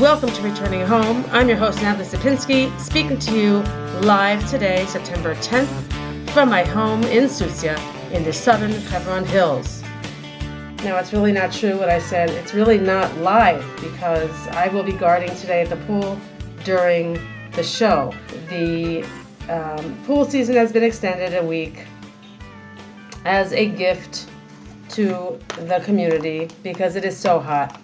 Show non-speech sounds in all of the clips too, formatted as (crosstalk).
Welcome to Returning Home. I'm your host, Natalie Sapinski, speaking to you live today, September 10th, from my home in Susya in the southern Hebron Hills. Now, it's really not true what I said. It's really not live because I will be guarding today at the pool during the show. The um, pool season has been extended a week as a gift to the community because it is so hot.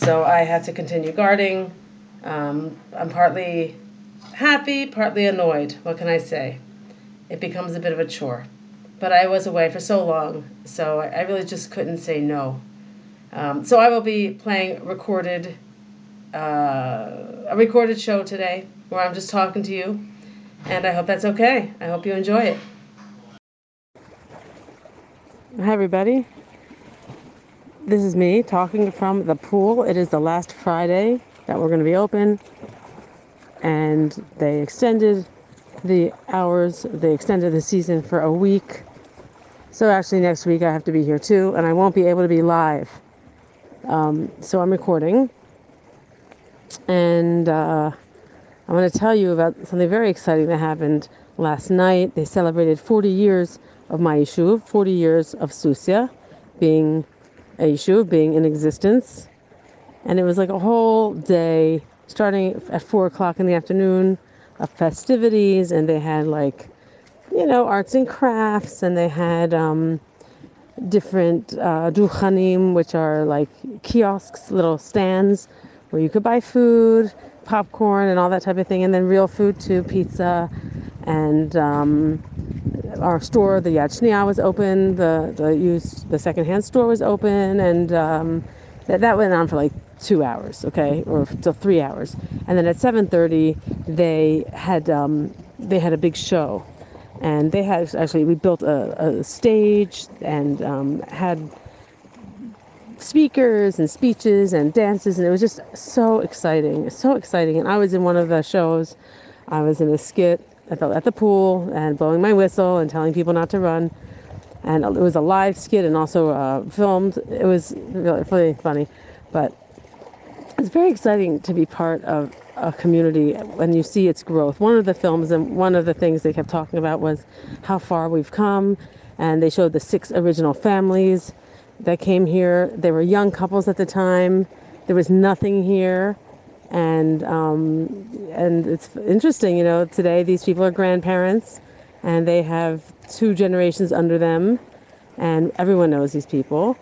So I have to continue guarding. Um, I'm partly happy, partly annoyed. What can I say? It becomes a bit of a chore but I was away for so long, so I really just couldn't say no. Um, so I will be playing recorded uh, a recorded show today where I'm just talking to you, and I hope that's okay. I hope you enjoy it. Hi everybody. This is me talking from the pool. It is the last Friday that we're going to be open, and they extended the hours. They extended the season for a week. So actually, next week I have to be here too, and I won't be able to be live. Um, so I'm recording, and uh, I want to tell you about something very exciting that happened last night. They celebrated 40 years of my yishuv, 40 years of Susya being a yishuv, being in existence, and it was like a whole day, starting at four o'clock in the afternoon, of festivities, and they had like you know, arts and crafts, and they had um, different uh, duchanim, which are like kiosks, little stands where you could buy food, popcorn, and all that type of thing, and then real food too, pizza, and um, our store, the Yad Shnia, was open. The the used the secondhand store was open, and um, that that went on for like two hours, okay, or till three hours, and then at 7:30 they had um, they had a big show. And they had actually we built a, a stage and um, had speakers and speeches and dances and it was just so exciting so exciting. And i was in one of the shows. I was in a skit at the, at the pool and blowing my whistle and telling people not to run and it was a live skit and also uh, filmed it was really, really funny but it's very exciting to be part of a community when you see its growth. One of the films and one of the things they kept talking about was how far we've come, and they showed the six original families that came here. They were young couples at the time. There was nothing here, and um, and it's interesting, you know. Today, these people are grandparents, and they have two generations under them, and everyone knows these people.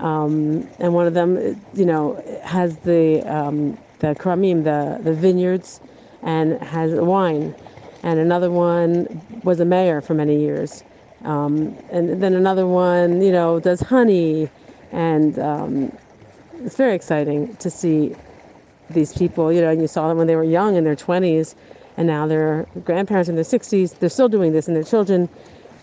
Um, and one of them, you know, has the um, the kramim, the, the vineyards, and has wine. And another one was a mayor for many years. Um, and then another one, you know, does honey. And um, it's very exciting to see these people, you know, and you saw them when they were young in their 20s, and now they're grandparents in their 60s. They're still doing this, and their children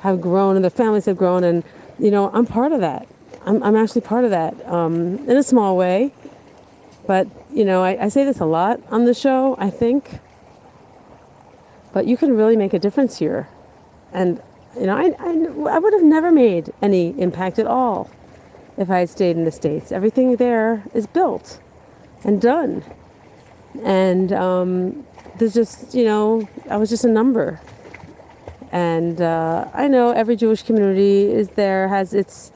have grown, and their families have grown. And, you know, I'm part of that. I'm, I'm actually part of that um, in a small way. But, you know, I, I say this a lot on the show, I think. But you can really make a difference here. And, you know, I, I, I would have never made any impact at all if I had stayed in the States. Everything there is built and done. And um, there's just, you know, I was just a number. And uh, I know every Jewish community is there, has its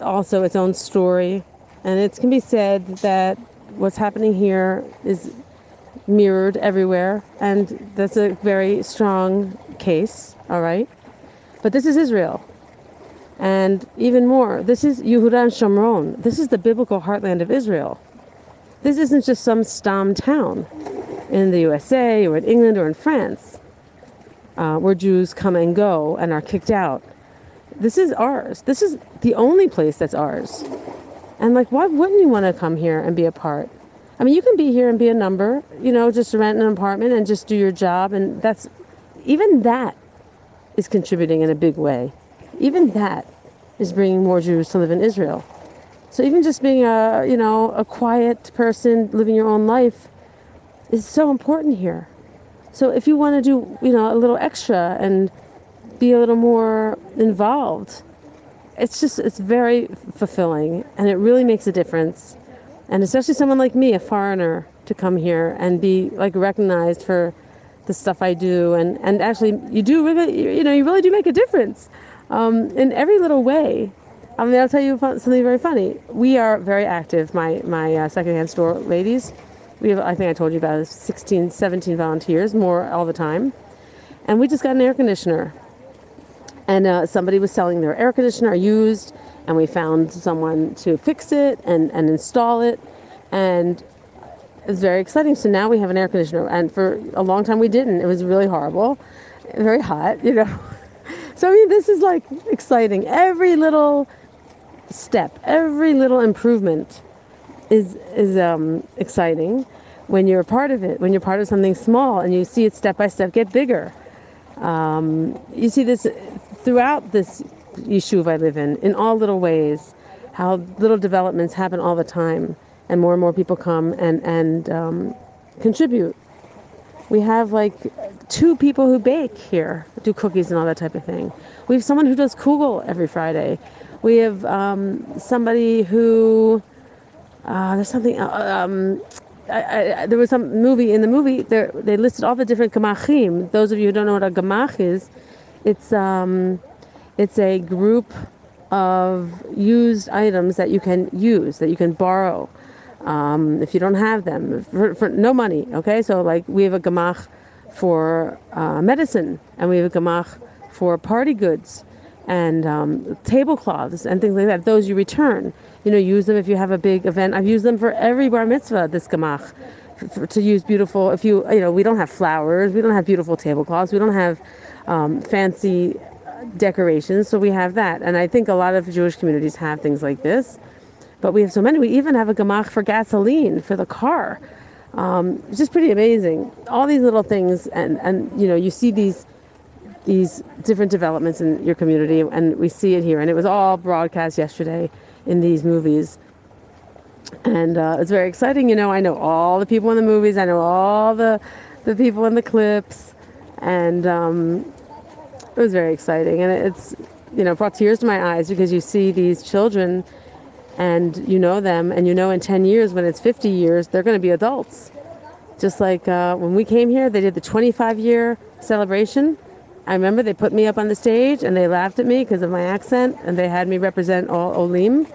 also its own story. And it can be said that what's happening here is mirrored everywhere, and that's a very strong case, all right? But this is Israel. And even more, this is Yehuda and Shomron. This is the biblical heartland of Israel. This isn't just some Stam town in the USA or in England or in France uh, where Jews come and go and are kicked out. This is ours. This is the only place that's ours. And like, why wouldn't you want to come here and be a part? I mean, you can be here and be a number, you know, just rent an apartment and just do your job. And that's, even that is contributing in a big way. Even that is bringing more Jews to live in Israel. So even just being a, you know, a quiet person living your own life is so important here. So if you want to do, you know, a little extra and be a little more involved, it's just it's very fulfilling and it really makes a difference and especially someone like me, a foreigner, to come here and be like recognized for the stuff I do, and and actually you do really, you know, you really do make a difference um, in every little way. I mean, I'll tell you something very funny. We are very active, my my uh, secondhand store ladies. We have, I think I told you about 16, 17 volunteers, more all the time, and we just got an air conditioner. And uh, somebody was selling their air conditioner used, and we found someone to fix it and, and install it. And it was very exciting. So now we have an air conditioner. And for a long time we didn't. It was really horrible, very hot, you know. (laughs) So I mean, this is like exciting. Every little step, every little improvement is is um, exciting when you're a part of it. When you're part of something small and you see it step by step get bigger. Um, you see this throughout this yishuv I live in, in all little ways, how little developments happen all the time, and more and more people come and and um, contribute. We have like two people who bake here, do cookies and all that type of thing. We have someone who does kugel every Friday. We have um, somebody who uh, there's something. Uh, um, I, I, there was some movie in the movie. They listed all the different gamachim. Those of you who don't know what a gamach is, it's um, it's a group of used items that you can use, that you can borrow um, if you don't have them for, for, no money. Okay, so like we have a gamach for uh, medicine, and we have a gamach for party goods and um, tablecloths and things like that. Those you return. You know, use them if you have a big event. I've used them for every bar mitzvah. This gamach. To use beautiful, if you you know, we don't have flowers, we don't have beautiful tablecloths, we don't have um, fancy decorations, so we have that. And I think a lot of Jewish communities have things like this, but we have so many. We even have a gamach for gasoline for the car. Um, it's just pretty amazing. All these little things, and and you know, you see these these different developments in your community, and we see it here. And it was all broadcast yesterday in these movies. And uh, it's very exciting. You know, I know all the people in the movies. I know all the the people in the clips, and um, it was very exciting, and it's you know brought tears to my eyes because you see these children, and you know them, and you know in 10 years when it's 50 years they're going to be adults. Just like uh, when we came here, they did the 25 year celebration. I remember they put me up on the stage and they laughed at me because of my accent, and they had me represent all Olim.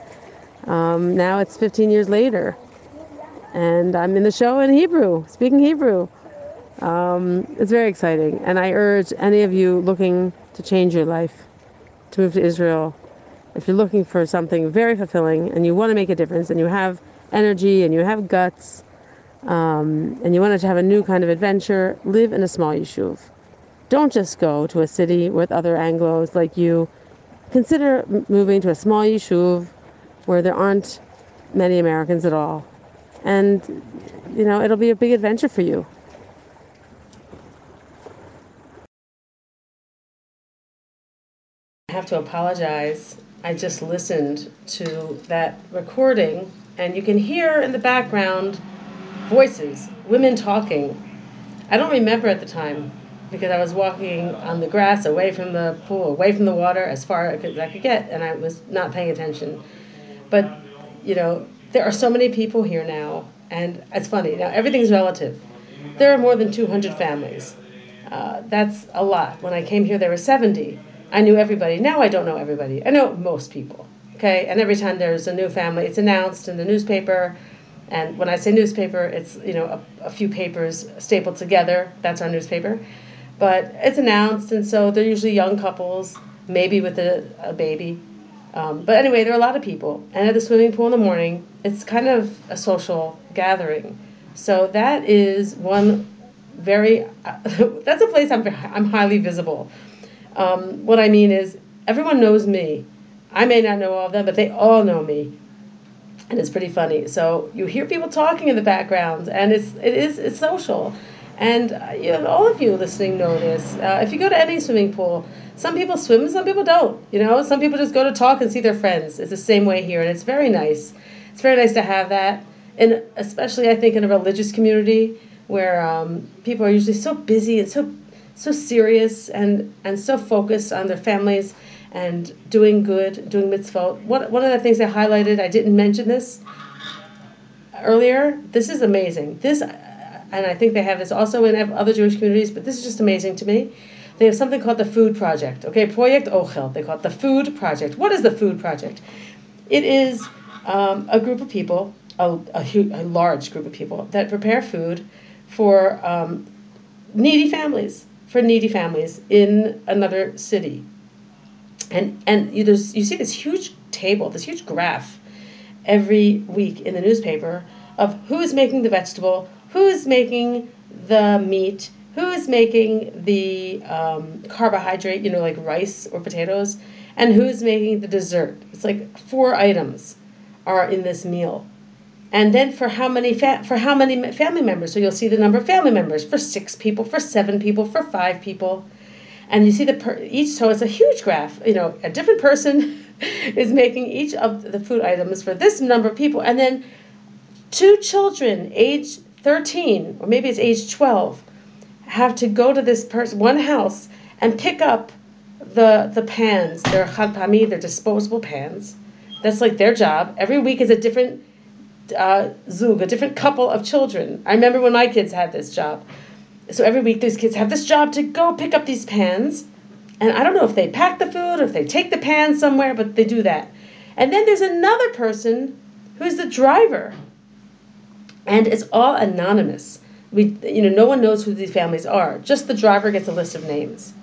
Um, now it's 15 years later, and I'm in the show in Hebrew, speaking Hebrew. Um, it's very exciting, and I urge any of you looking to change your life to move to Israel. If you're looking for something very fulfilling and you want to make a difference, and you have energy and you have guts, um, and you want to have a new kind of adventure, live in a small yishuv. Don't just go to a city with other Anglos like you. Consider moving to a small yishuv where there aren't many Americans at all. And, you know, it'll be a big adventure for you. I have to apologize. I just listened to that recording, and you can hear in the background voices, women talking. I don't remember at the time because I was walking on the grass away from the pool, away from the water as far as I could get, and I was not paying attention. But, you know, there are so many people here now, and it's funny. Now, everything's relative. There are more than 200 families. Uh, that's a lot. When I came here, there were 70 I knew everybody. Now I don't know everybody. I know most people. Okay, and every time there's a new family, it's announced in the newspaper. And when I say newspaper, it's you know a, a few papers stapled together. That's our newspaper. But it's announced, and so they're usually young couples, maybe with a, a baby. Um, but anyway, there are a lot of people. And at the swimming pool in the morning, it's kind of a social gathering. So that is one very, uh, (laughs) that's a place I'm, I'm highly visible. Um, what I mean is, everyone knows me. I may not know all of them, but they all know me, and it's pretty funny. So you hear people talking in the background, and it's it is it's social, and uh, you know, all of you listening know this. Uh, if you go to any swimming pool, some people swim, some people don't. You know, some people just go to talk and see their friends. It's the same way here, and it's very nice. It's very nice to have that, and especially I think in a religious community where um, people are usually so busy and so so serious and, and so focused on their families and doing good, doing mitzvot. One, one of the things I highlighted, I didn't mention this, earlier. This is amazing. This, and I think they have this also in other Jewish communities, but this is just amazing to me. They have something called the Food Project. Okay, Project Ochel. They call it the Food Project. What is the Food Project? It is um, a group of people, a, a, a, large group of people, that prepare food for um, needy families, for needy families in another city. And and you, there's, you see this huge table, this huge graph every week in the newspaper of who is making the vegetable, who is making the meat, who is making the um, carbohydrate, you know, like rice or potatoes, and who's making the dessert. It's like four items are in this meal. And then for how many fa- for how many family members? So you'll see the number of family members for six people, for seven people, for five people, and you see the per- each. So it's a huge graph. You know, a different person (laughs) is making each of the food items for this number of people, and then two children, age thirteen or maybe it's age twelve, have to go to this person one house and pick up the the pans. They're chadpami, they're disposable pans. That's like their job. Every week is a different uh, zug, a different couple of children. I remember when my kids had this job. So every week these kids have this job to go pick up these pans. And I don't know if they pack the food or if they take the pans somewhere, but they do that. And then there's another person who's the driver. And it's all anonymous. We, you know, no one knows who these families are. Just the driver gets a list of names.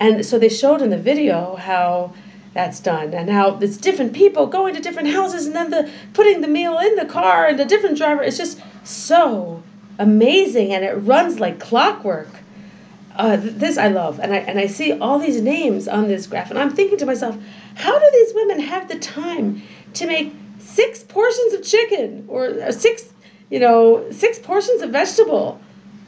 And so they showed in the video how that's done and how it's different people going to different houses and then the putting the meal in the car and the different driver it's just so amazing and it runs like clockwork uh, this I love and I and I see all these names on this graph and I'm thinking to myself how do these women have the time to make six portions of chicken or six you know six portions of vegetable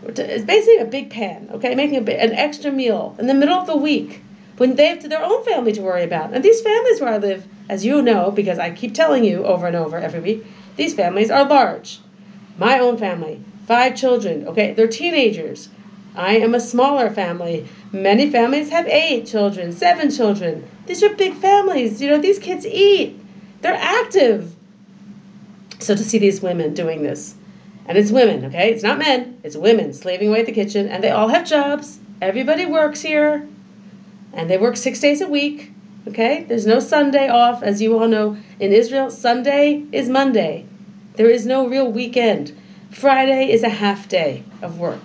it's basically a big pan okay making a, an extra meal in the middle of the week when they have their own family to worry about. And these families where I live, as you know, because I keep telling you over and over every week, these families are large. My own family, five children, okay, they're teenagers. I am a smaller family. Many families have eight children, seven children. These are big families. You know, these kids eat, they're active. So to see these women doing this, and it's women, okay? It's not men, it's women slaving away at the kitchen, and they all have jobs. Everybody works here and they work six days a week. Okay, there's no Sunday off, as you all know. In Israel, Sunday is Monday. There is no real weekend. Friday is a half day of work.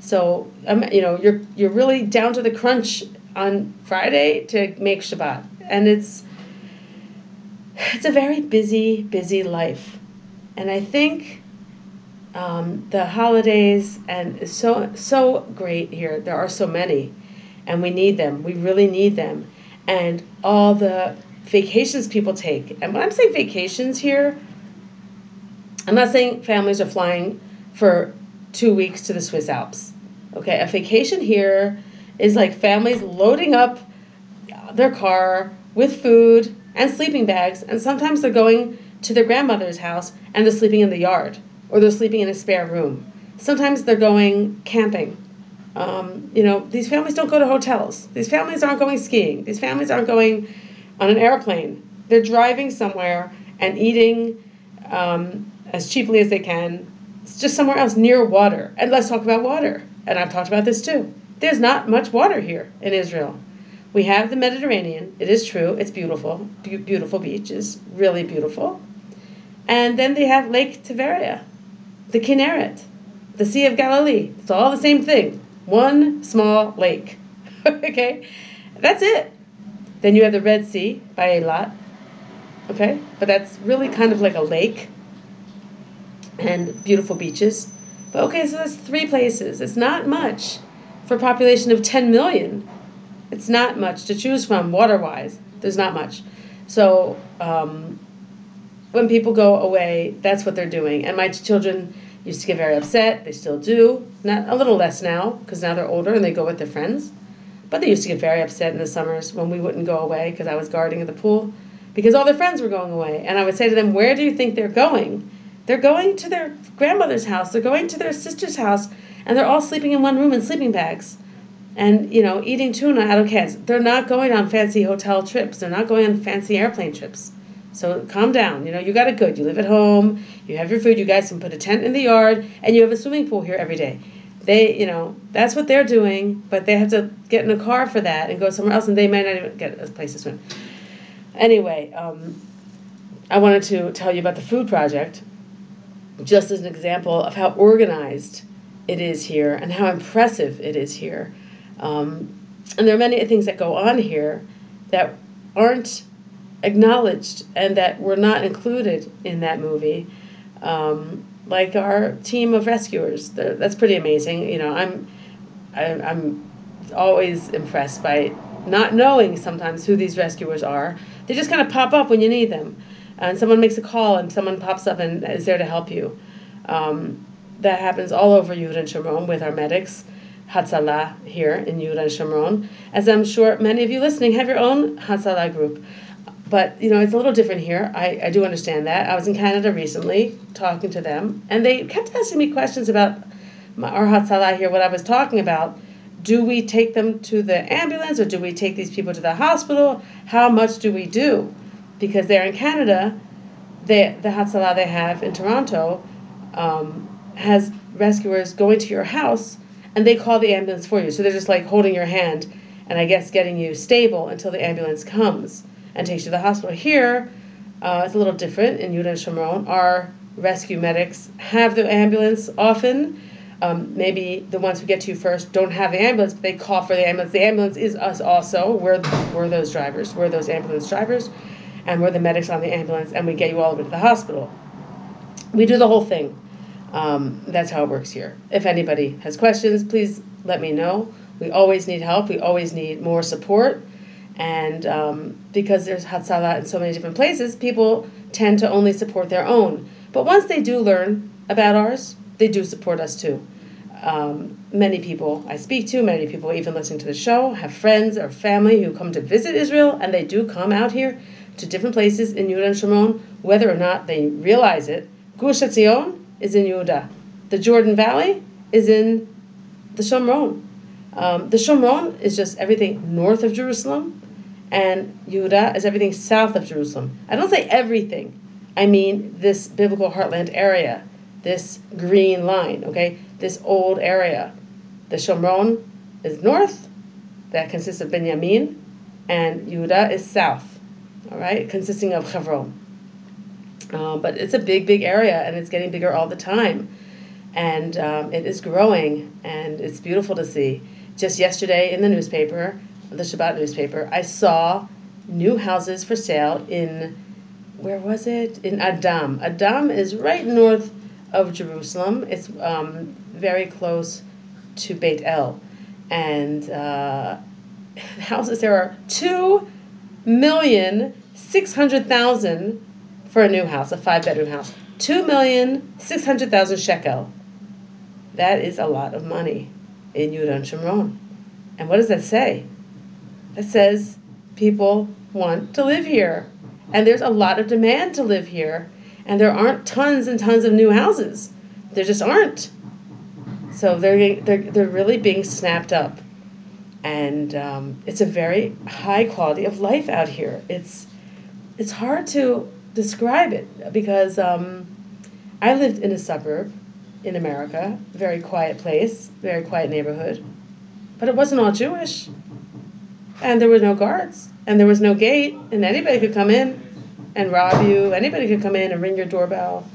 So um, you know you're you're really down to the crunch on Friday to make Shabbat, and it's it's a very busy, busy life, and I think um, the holidays and so so great here. There are so many and we need them. We really need them. And all the vacations people take. And when I'm saying vacations here, I'm not saying families are flying for two weeks to the Swiss Alps. Okay, a vacation here is like families loading up their car with food and sleeping bags, and sometimes they're going to their grandmother's house and they're sleeping in the yard or they're sleeping in a spare room. Sometimes they're going camping um, you know, these families don't go to hotels. These families aren't going skiing. These families aren't going on an airplane. They're driving somewhere and eating um, as cheaply as they can. It's just somewhere else near water. And let's talk about water. And I've talked about this too. There's not much water here in Israel. We have the Mediterranean. It is true. It's beautiful. Be- beautiful beaches. Really beautiful. And then they have Lake Tiberia, the Kinneret, the Sea of Galilee. It's all the same thing. One small lake. (laughs) okay? That's it. Then you have the Red Sea by Eilat. Okay? But that's really kind of like a lake and beautiful beaches. But okay, so that's three places. It's not much for a population of 10 million. It's not much to choose from water wise. There's not much. So um, when people go away, that's what they're doing. And my children used to get very upset. They still do. Not a little less now because now they're older and they go with their friends. But they used to get very upset in the summers when we wouldn't go away because I was guarding at the pool because all their friends were going away. And I would say to them, "Where do you think they're going?" They're going to their grandmother's house. They're going to their sister's house, and they're all sleeping in one room in sleeping bags, and you know, eating tuna out of cans. They're not going on fancy hotel trips. They're not going on fancy airplane trips. So calm down. You know, you got it good. You live at home, you have your food, you guys can put a tent in the yard, and you have a swimming pool here every day. They, you know, that's what they're doing, but they have to get in a car for that and go somewhere else, and they might not even get a place to swim. Anyway, um, I wanted to tell you about the food project, just as an example of how organized it is here and how impressive it is here. Um, and there are many things that go on here that aren't acknowledged and that were not included in that movie. Um, like our team of rescuers, that's pretty amazing. You know, I'm, I, am i am always impressed by not knowing sometimes who these rescuers are. They just kind of pop up when you need them, and someone makes a call and someone pops up and is there to help you. Um, that happens all over Yehuda and Shomron with our medics. Hatzalah here in Yehuda and Shomron, as I'm sure many of you listening have your own Hatzalah group. But you know, it's a little different here. I, I do understand that. I was in Canada recently talking to them, and they kept asking me questions about my, our Hatzalah here, what I was talking about. Do we take them to the ambulance or do we take these people to the hospital? How much do we do? Because they're in Canada, they, the Hatzalah they have in Toronto um, has rescuers going to your house and they call the ambulance for you. So they're just like holding your hand and I guess getting you stable until the ambulance comes and takes you to the hospital. Here, uh, it's a little different in Yehuda and Shomron. Our rescue medics have the ambulance often. Um, maybe the ones who get to you first don't have the ambulance, but they call for the ambulance. The ambulance is us also. We're, we're those drivers. We're those ambulance drivers. And we're the medics on the ambulance, and we get you all way to the hospital. We do the whole thing. Um, that's how it works here. If anybody has questions, please let me know. We always need help. We always need more support. And um, because there's Hatzalah in so many different places, people tend to only support their own. But once they do learn about ours, they do support us too. Um, many people I speak to, many people even listening to the show, have friends or family who come to visit Israel, and they do come out here to different places in Yehuda and Shomron, whether or not they realize it. Gush Etzion is in Yehuda. The Jordan Valley is in the Shomron. Um, the Shomron is just everything north of Jerusalem, and Yehuda is everything south of Jerusalem. I don't say everything. I mean this biblical heartland area, this green line, okay? This old area. The Shomron is north, that consists of Benjamin, and Yehuda is south, all right, consisting of Hebron. Um, but it's a big, big area, and it's getting bigger all the time. And um, it is growing, and it's beautiful to see. Just yesterday in the newspaper, the Shabbat newspaper, I saw new houses for sale in, where was it? In Adam. Adam is right north of Jerusalem. It's um, very close to Beit El. And uh, (laughs) houses there are 2,600,000 for a new house, a five bedroom house. Two million six hundred thousand shekel. That is a lot of money in Shomron. And what does that say? It says people want to live here. And there's a lot of demand to live here. And there aren't tons and tons of new houses. There just aren't. So they're, they're, they're really being snapped up. And um, it's a very high quality of life out here. It's, it's hard to describe it because um, I lived in a suburb in America, very quiet place, very quiet neighborhood, but it wasn't all Jewish. And there were no guards, and there was no gate, and anybody could come in and rob you. Anybody could come in and ring your doorbell.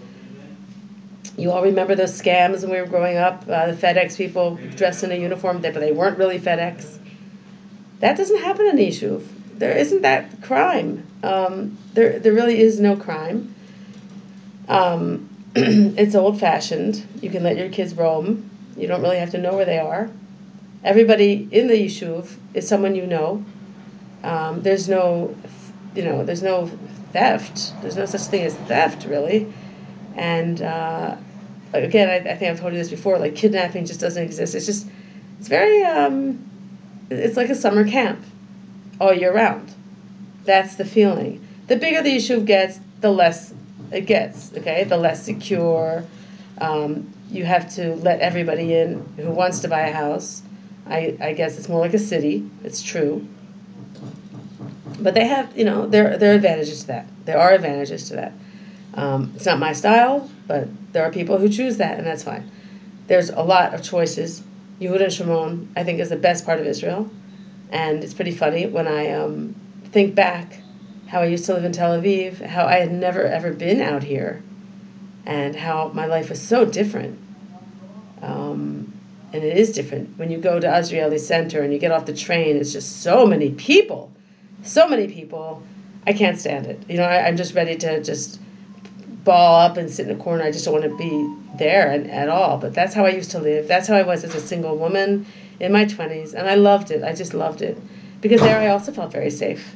You all remember those scams when we were growing up, uh, the FedEx people dressed in a uniform, but they weren't really FedEx. That doesn't happen in Yishuv. There isn't that crime. Um, there, there really is no crime. Um, (clears throat) it's old fashioned. You can let your kids roam. You don't really have to know where they are. Everybody in the yishuv is someone you know. Um, there's no, you know, there's no theft. There's no such thing as theft, really. And uh, again, I, I, think I've told you this before. Like kidnapping just doesn't exist. It's just, it's very, um, it's like a summer camp, all year round. That's the feeling. The bigger the yishuv gets, the less it gets. Okay, the less secure. Um, you have to let everybody in who wants to buy a house. I, I guess it's more like a city. It's true. but they have, you know, there there are advantages to that. There are advantages to that. Um, it's not my style, but there are people who choose that, and that's fine. There's a lot of choices. Yehuda and Shomron, I think, is the best part of Israel, and it's pretty funny when I um, think back how I used to live in Tel Aviv, how I had never ever been out here, and how my life was so different. Um, and it is different when you go to Azrieli Center and you get off the train. It's just so many people, so many people. I can't stand it. You know, I, I'm just ready to just ball up and sit in a corner. I just don't want to be there and, at all. But that's how I used to live. That's how I was as a single woman in my 20s. And I loved it. I just loved it. Because there I also felt very safe.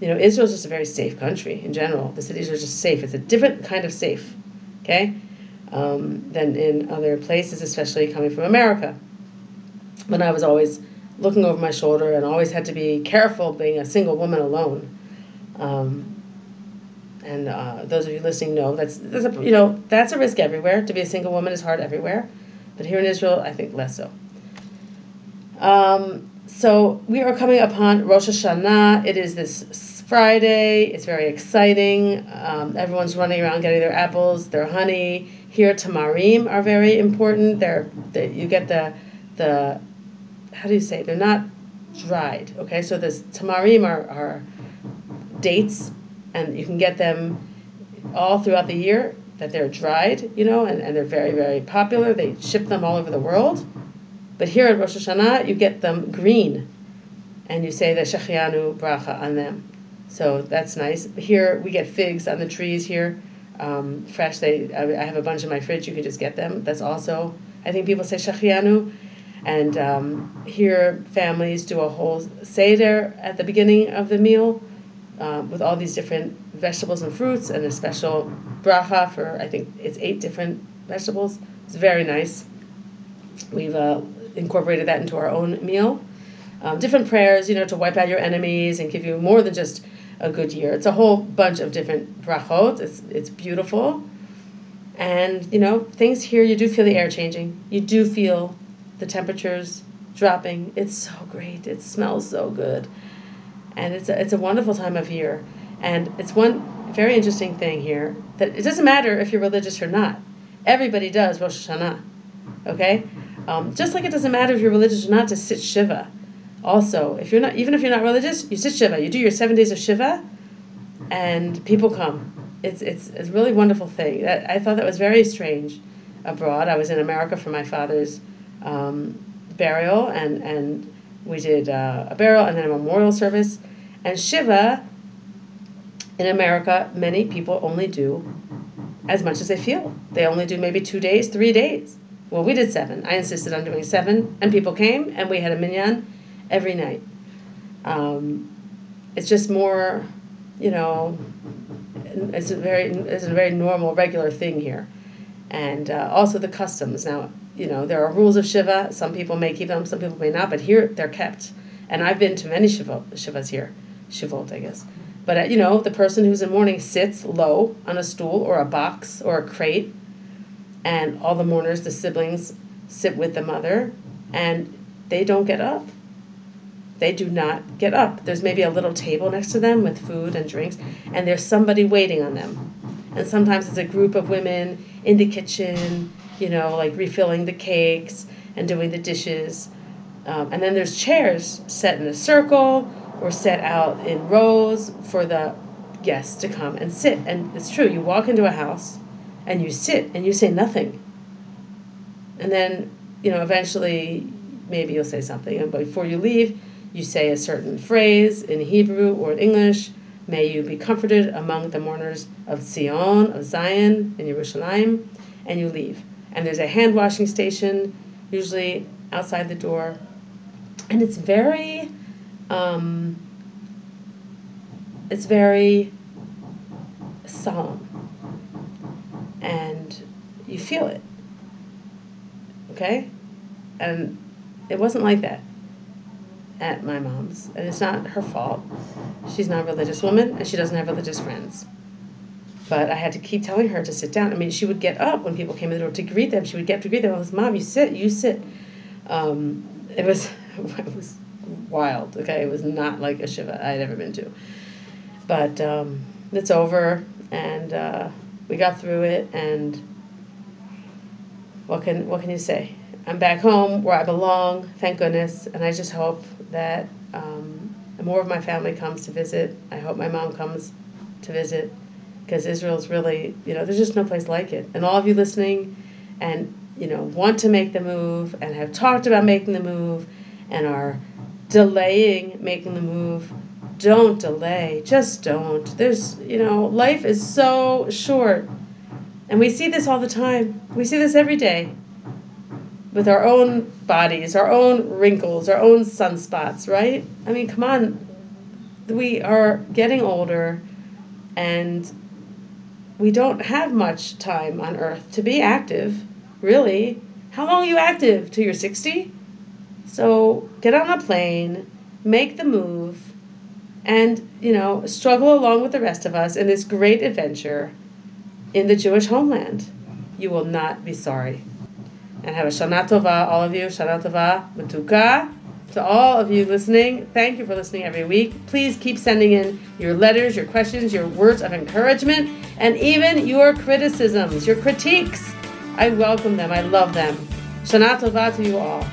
You know, Israel's just a very safe country in general. The cities are just safe. It's a different kind of safe, okay, um, than in other places, especially coming from America. When I was always looking over my shoulder and always had to be careful being a single woman alone. Um, and uh, those of you listening know that's, that's a, you know that's a risk everywhere. To be a single woman is hard everywhere, but here in Israel, I think less so. Um, so we are coming upon Rosh Hashanah. It is this Friday. It's very exciting. Um, everyone's running around getting their apples, their honey. Here, tamarim are very important. They're they, you get the the how do you say? They're not dried. Okay, so the tamarim are, are dates and you can get them all throughout the year that they're dried, you know, and, and they're very, very popular. They ship them all over the world. But here at Rosh Hashanah, you get them green, and you say the Shechianu bracha on them. So that's nice. Here we get figs on the trees here, um, fresh. They I, I have a bunch in my fridge. You can just get them. That's also I think people say Shechianu. And um, here families do a whole seder at the beginning of the meal um, with all these different vegetables and fruits and a special bracha for I think it's eight different vegetables. It's very nice. We've uh, incorporated that into our own meal. Um, different prayers, you know, to wipe out your enemies and give you more than just a good year. It's a whole bunch of different brachot. It's it's beautiful, and you know things here. You do feel the air changing. You do feel the temperatures dropping. It's so great. It smells so good and it's a, it's a wonderful time of year. And it's one very interesting thing here that it doesn't matter if you're religious or not. Everybody does Rosh Hashanah, okay? Um, just like it doesn't matter if you're religious or not to sit shiva. Also, if you're not, even if you're not religious, you sit shiva. You do your seven days of shiva, and people come. It's it's, a really wonderful thing. That I thought that was very strange abroad. I was in America for my father's um, burial, and and we did uh, a burial and then a memorial service. And Shiva, in America, many people only do as much as they feel. They only do maybe two days, three days. Well, we did seven. I insisted on doing seven, and people came, and we had a minyan every night. Um, it's just more, you know, it's a very it's a very normal, regular thing here, and uh, also the customs. Now, you know, there are rules of shiva. Some people may keep them, some people may not, but here they're kept. And I've been to many shiva, shivas here, shivot, I guess. But uh, you know, the person who's in mourning sits low on a stool or a box or a crate, and all the mourners, the siblings, sit with the mother, and they don't get up. They do not get up. There's maybe a little table next to them with food and drinks, and there's somebody waiting on them. And sometimes it's a group of women in the kitchen you know, like refilling the cakes and doing the dishes. Um, and then there's chairs set in a circle or set out in rows for the guests to come and sit. And it's true, you walk into a house and you sit and you say nothing. And then, you know, eventually maybe you'll say something. And before you leave, you say a certain phrase in Hebrew or in English. May you be comforted among the mourners of Zion, of Zion, in Yerushalayim, and you leave and there's a hand washing station, usually outside the door. And it's very, um, it's very solemn. And you feel it. Okay? And it wasn't like that at my mom's. And it's not her fault. She's not a religious woman and she doesn't have religious friends. But I had to keep telling her to sit down. I mean, she would get up when people came in the door to greet them. She would get up to greet them. I was, Mom, you sit, you sit. Um, it was, (laughs) it was wild. Okay, it was not like a shiva I'd ever been to. But um, it's over, and uh, we got through it. And what can what can you say? I'm back home where I belong, thank goodness. And I just hope that um, more of my family comes to visit. I hope my mom comes to visit because Israel's really, you know, there's just no place like it. And all of you listening and, you know, want to make the move and have talked about making the move and are delaying making the move, don't delay. Just don't. There's, you know, life is so short. And we see this all the time. We see this every day with our own bodies, our own wrinkles, our own sunspots, right? I mean, come on. We are getting older and we don't have much time on earth to be active, really. How long are you active? Till you're 60? So get on a plane, make the move, and, you know, struggle along with the rest of us in this great adventure in the Jewish homeland. You will not be sorry. And have a Shana Tova, all of you, Shana Tova, Matuka. To all of you listening, thank you for listening every week. Please keep sending in your letters, your questions, your words of encouragement, and even your criticisms, your critiques. I welcome them. I love them. Shana Tova to you all.